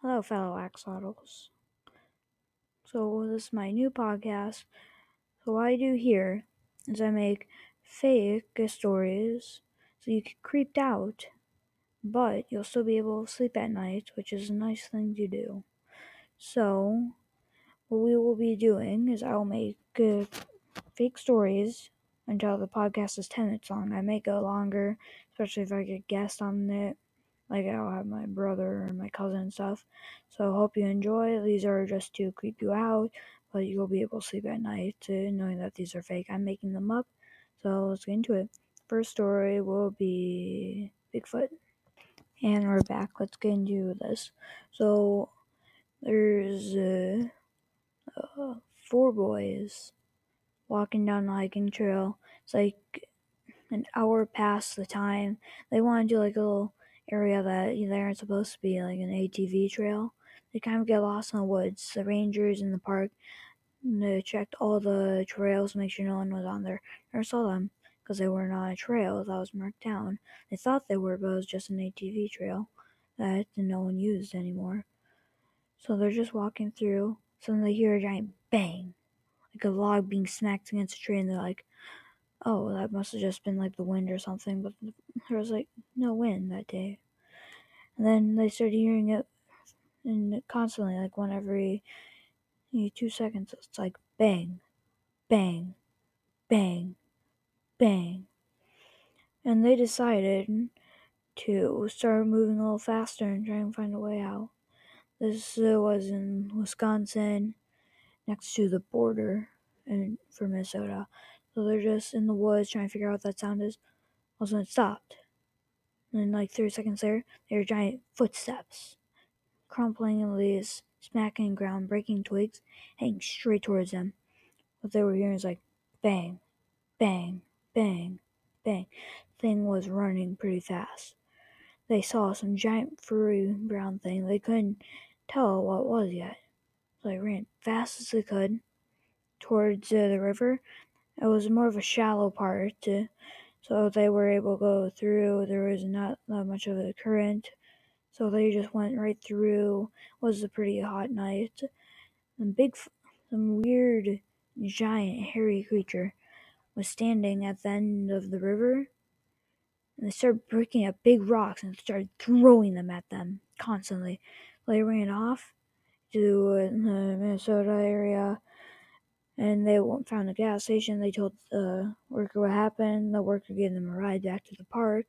Hello, fellow axolotls. So, this is my new podcast. So, what I do here is I make fake stories so you get creeped out, but you'll still be able to sleep at night, which is a nice thing to do. So, what we will be doing is I'll make uh, fake stories until the podcast is 10 minutes long. I may go longer, especially if I get guests on it like I'll have my brother and my cousin and stuff. So hope you enjoy. These are just to creep you out, but you'll be able to sleep at night uh, knowing that these are fake. I'm making them up. So let's get into it. First story will be Bigfoot. And we're back. Let's get into this. So there's uh, uh, four boys walking down the hiking trail. It's like an hour past the time. They want to do like a little area that they aren't supposed to be, like an ATV trail. They kind of get lost in the woods. The rangers in the park they checked all the trails make sure no one was on there. Never saw them because they weren't on a trail that was marked down. They thought they were, but it was just an ATV trail that no one used anymore. So they're just walking through. Suddenly they hear a giant bang, like a log being smacked against a tree, and they're like, oh, that must have just been like the wind or something, but there was like no wind that day. And then they started hearing it and constantly, like one every two seconds, it's like bang, bang, bang, bang. And they decided to start moving a little faster and try and find a way out. This uh, was in Wisconsin, next to the border and for Minnesota. So they're just in the woods trying to figure out what that sound is. All of a sudden it stopped. And then like three seconds later, there were giant footsteps. Crumpling in leaves, smacking ground, breaking twigs, heading straight towards them. What they were hearing was like bang, bang, bang, bang. Thing was running pretty fast. They saw some giant furry brown thing. They couldn't tell what it was yet. So they ran fast as they could towards uh, the river. It was more of a shallow part, so they were able to go through. There was not that much of a current, so they just went right through. It was a pretty hot night. And big, some weird, giant, hairy creature was standing at the end of the river. And they started breaking up big rocks and started throwing them at them constantly. They ran off to the Minnesota area and they found a gas station. They told the worker what happened. The worker gave them a ride back to the park.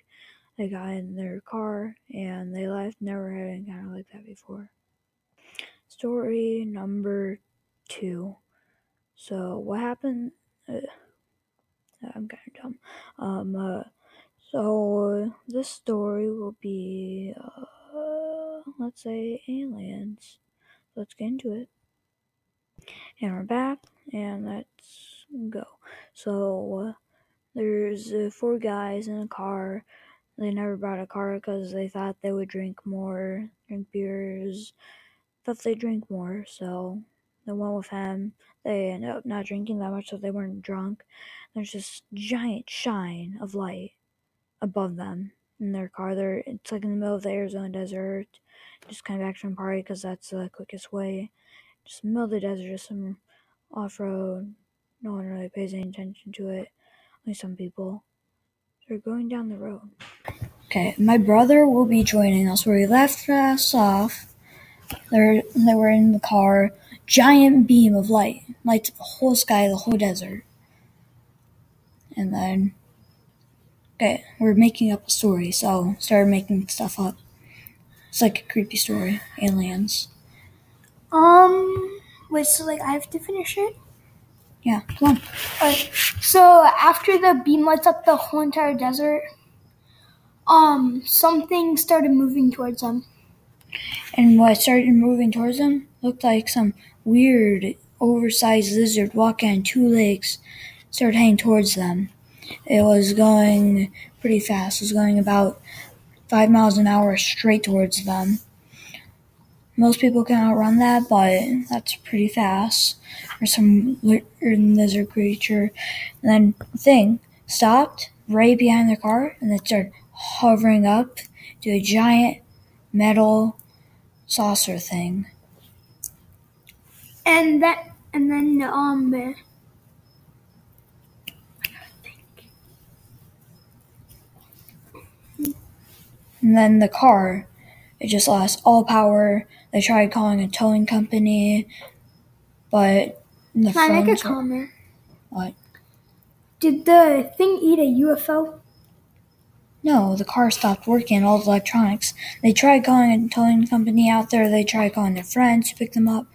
They got in their car and they left. Never had an encounter like that before. Story number two. So what happened? Uh, I'm kind of dumb. Um. Uh, so this story will be, uh, let's say, aliens. Let's get into it. And we're back, and let's go. So, uh, there's uh, four guys in a car. They never brought a car because they thought they would drink more, drink beers, thought they'd drink more, so they went with him. They ended up not drinking that much, so they weren't drunk. There's this giant shine of light above them in their car. They're it's like in the middle of the Arizona desert, just kind of back from party because that's the quickest way of the desert, just some off road. No one really pays any attention to it. Only some people. They're going down the road. Okay, my brother will be joining us where he left us off. They're, they were in the car. Giant beam of light lights the whole sky, the whole desert. And then, okay, we're making up a story, so started making stuff up. It's like a creepy story. Aliens. Um, wait, so like I have to finish it? Yeah, come on. Alright, so after the beam lights up the whole entire desert, um, something started moving towards them. And what started moving towards them looked like some weird, oversized lizard walking on two legs started heading towards them. It was going pretty fast. It was going about five miles an hour straight towards them. Most people can outrun that, but that's pretty fast for some lizard creature. And then the thing stopped right behind their car and then started hovering up to a giant metal saucer thing. And that, and then the um, And then the car, it just lost all power. They tried calling a towing company, but the can I make a comment? What? Did the thing eat a UFO? No, the car stopped working, all the electronics. They tried calling a towing company out there, they tried calling their friends to pick them up.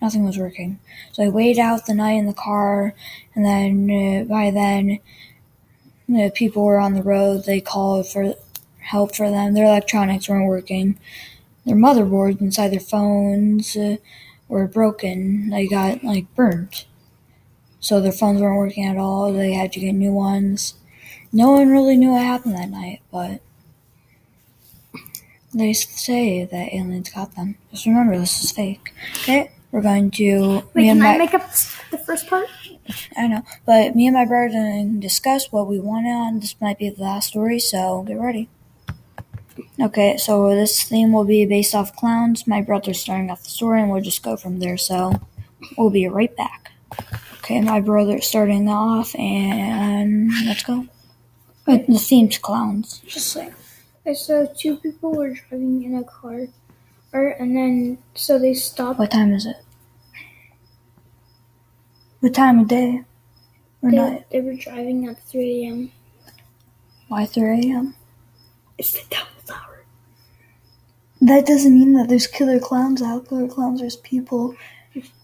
Nothing was working. So I waited out the night in the car, and then uh, by then, the people were on the road. They called for help for them. Their electronics weren't working. Their motherboards inside their phones uh, were broken. They got like burnt. So their phones weren't working at all. They had to get new ones. No one really knew what happened that night, but they say that aliens got them. Just remember, this is fake. Okay, we're going to Wait, me and I my make up the first part? I know, but me and my brother to discuss what we want on. This might be the last story, so get ready. Okay, so this theme will be based off clowns. My brother's starting off the story, and we'll just go from there. So we'll be right back. Okay, my brother's starting off, and let's go. But the theme's clowns. Just saying. Okay, so two people were driving in a car, or and then so they stopped. What time is it? What time of day or They, night? they were driving at 3 a.m. Why 3 a.m.? It's the devil's hour. That doesn't mean that there's killer clowns out. Killer clowns, there's people.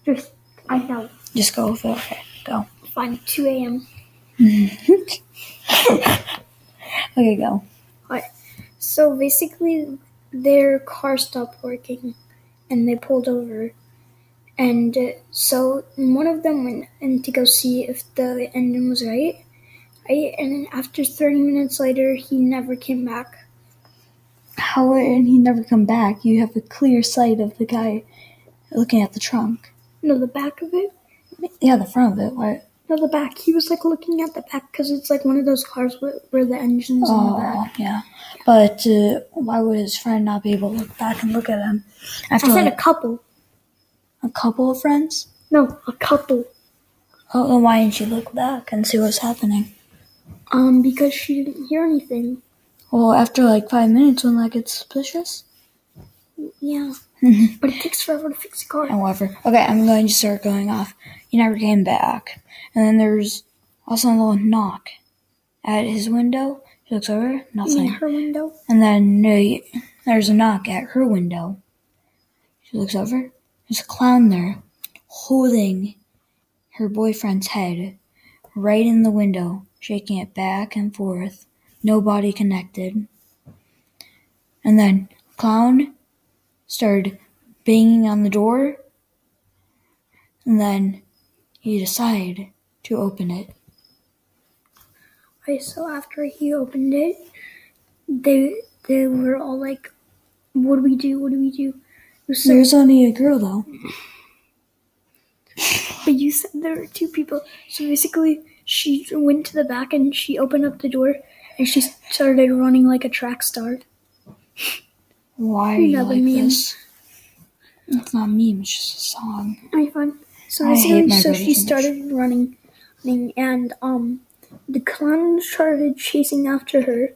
Just, I know. Just go with it. Okay, go. Fine, 2 a.m. okay, go. Alright. So basically, their car stopped working, and they pulled over. And uh, so one of them went in to go see if the engine was right. Right, and then after 30 minutes later, he never came back. How and he never come back? You have a clear sight of the guy looking at the trunk. No, the back of it. Yeah, the front of it. What? No, the back. He was like looking at the back because it's like one of those cars where, the engine's on the Oh, back. yeah. But uh, why would his friend not be able to look back and look at him after I said like, a couple. a couple of friends? No, a couple. Oh, why didn't she look back and see what's happening? Um, because she didn't hear anything. Well, after like five minutes, when that gets suspicious. Yeah, but it takes forever to fix a car. However, okay, I'm going to start going off. He never came back. And then there's also a little knock at his window. He looks over, nothing. her window? And then uh, there's a knock at her window. She looks over. There's a clown there holding her boyfriend's head right in the window, shaking it back and forth. No body connected. And then clown started banging on the door. And then he decided to open it. Okay, so after he opened it, they they were all like, "What do we do? What do we do?" Said, There's only a girl though. but you said there were two people. So basically, she went to the back and she opened up the door and she started running like a track star. Why are you Another like meme. this? It's not a meme, it's just a song. I fun. So I hate my so she started running, running, and um, the clown started chasing after her,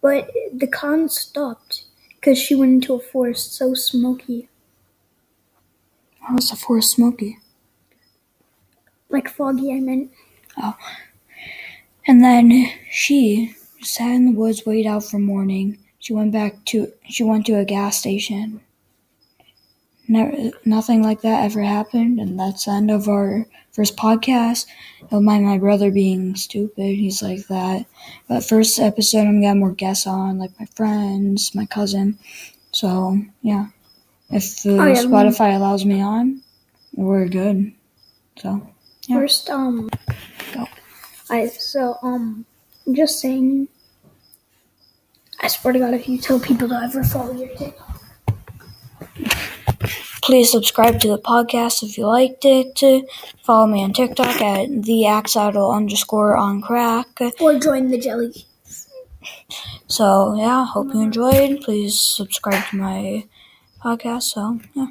but the clown stopped because she went into a forest so smoky, Oh, it's the forest smoky. like foggy. I meant. Oh. And then she sat in the woods, waited out for morning. She went back to she went to a gas station. Never, nothing like that ever happened, and that's the end of our first podcast. Don't mind my brother being stupid; he's like that. But first episode, I'm gonna have more guests on, like my friends, my cousin. So yeah, if uh, Oh, yeah, we- Spotify allows me on, we're good. So Yeah. First, um, Go. I so um, just saying. I swear to God, if you tell people to ever follow your TikTok, Please subscribe to the podcast if you liked it. Follow me on TikTok at the axidle underscore on crack. or join the jelly. So yeah, hope you enjoyed. Please subscribe to my podcast. So yeah.